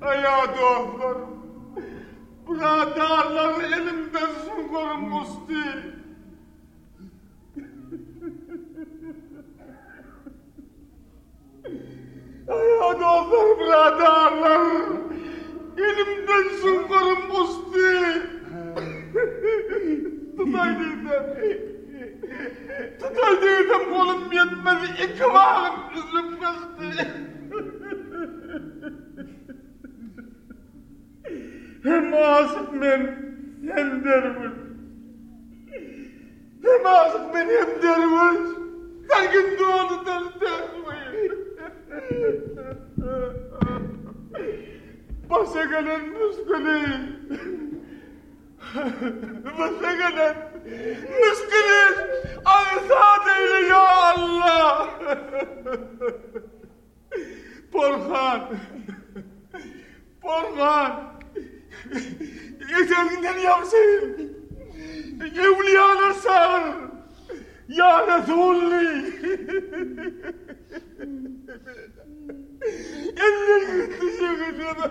Ayağı doğrularım. Bradarlar elimden sungurum musti. Ayağı doğrularım bradarlar. Elimden sungurum musti. Tutaydıydım. Tutaydıydım kolum yetmedi. İki varım üzüm kesti. Hem aşık men hem derviş. Hem aşık men hem derviş. Her gün doğdu der derviş. Başa gelen müskülü. Başa gelen müskülü. Azat eyle ya Allah. Borhan. Borhan. Eteğinden yapsayım. Evliyana sar. Ya Resulü. выжил!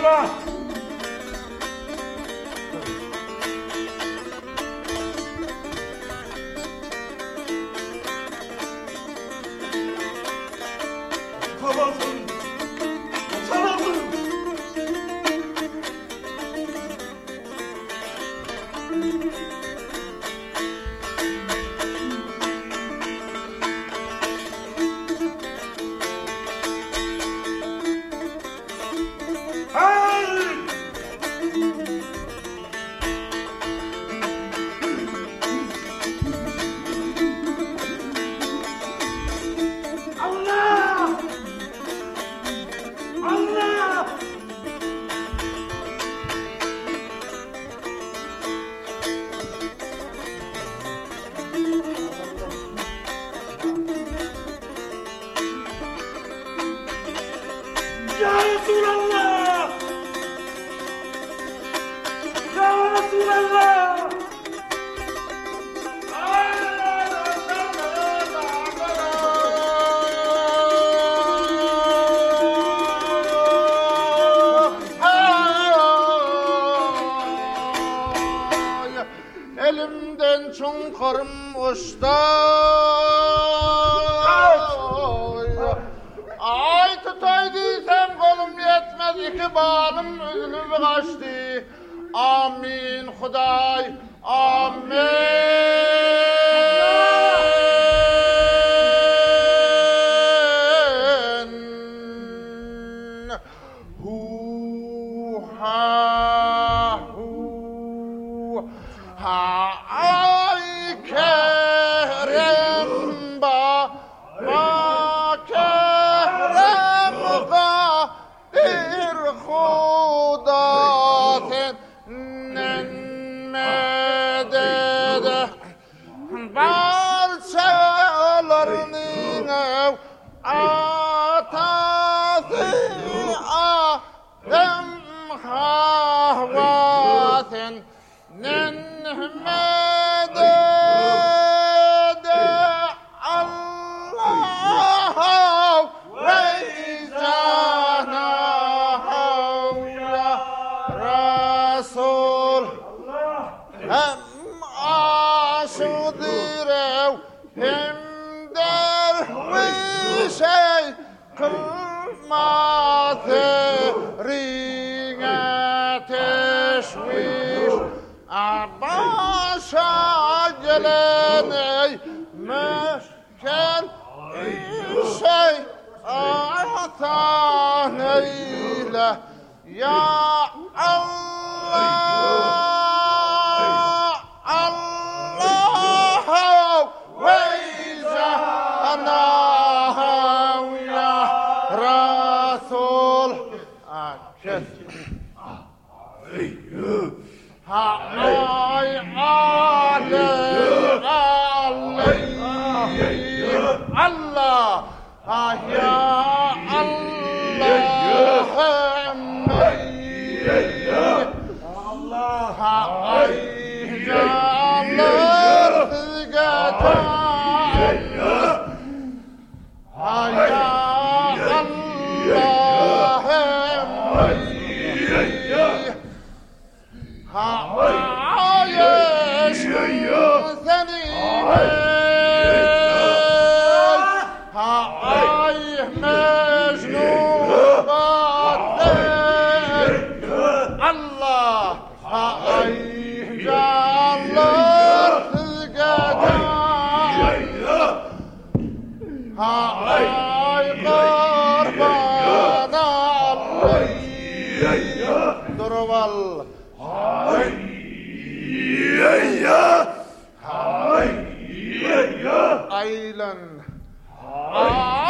是吧？Allah! kırım uçtu. Ay tutaydıysam kolum yetmez iki bağlım üzülüp kaçtı. Amin Huday, amin. Hu هواث ننهمد الله ويجانا يا رسول. هم أصدره هم در وشي كل ما تريد Başa gelen ey meşkel şey atan eyle. Ya Allah مجنون بعدين الله أيه الله هاي قربان. الله دربل هاي يا هاي. يا أيلن هاي.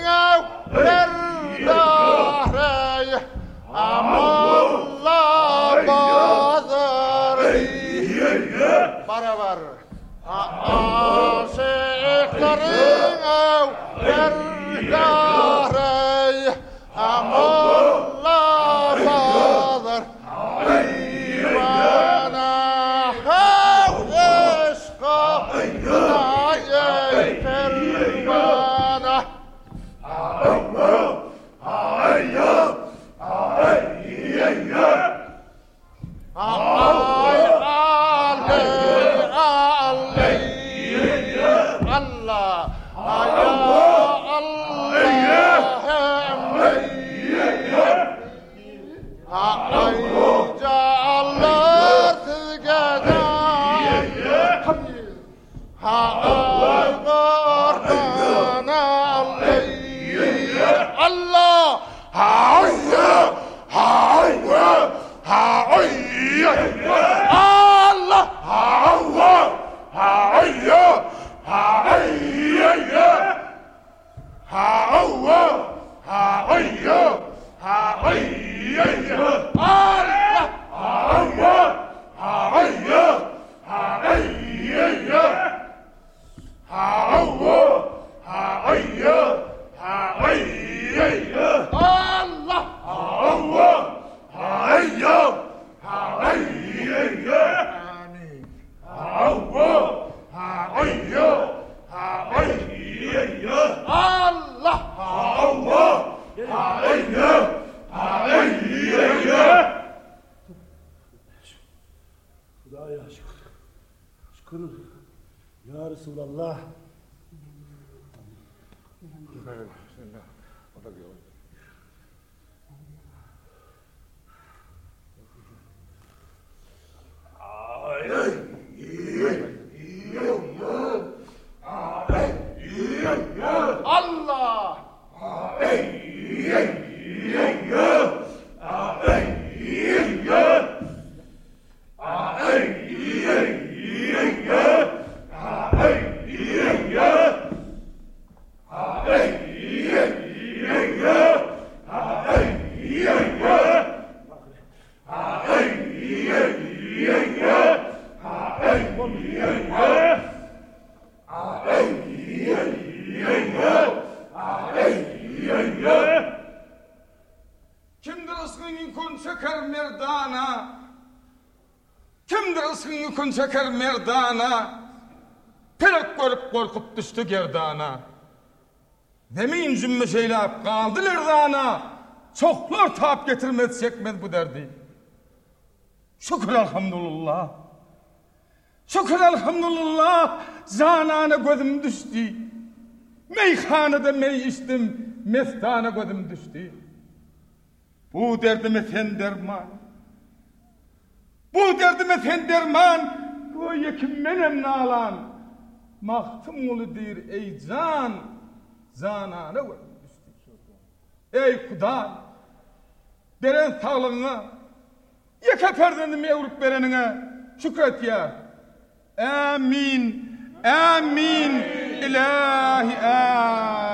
çeker merdana? Pelek görüp korkup düştü gerdana. Demeyin cümme şeyler kaldı lerdana. Çoklar tap getirmez çekmez bu derdi. Şükür elhamdülillah. Şükür elhamdülillah. Zanana gözüm düştü. Meyhanede mey içtim. Mestana gözüm düştü. Bu derdime sen derman. Bu derdime sen derman. Menem nalan. Mahtum ulu dir ey can. Zanana gözüm düştü. Ey Kuda. Beren sağlığına. Yeka perdeni mevrup berenine. Şükret ya. Amin. Amin. İlahi amin.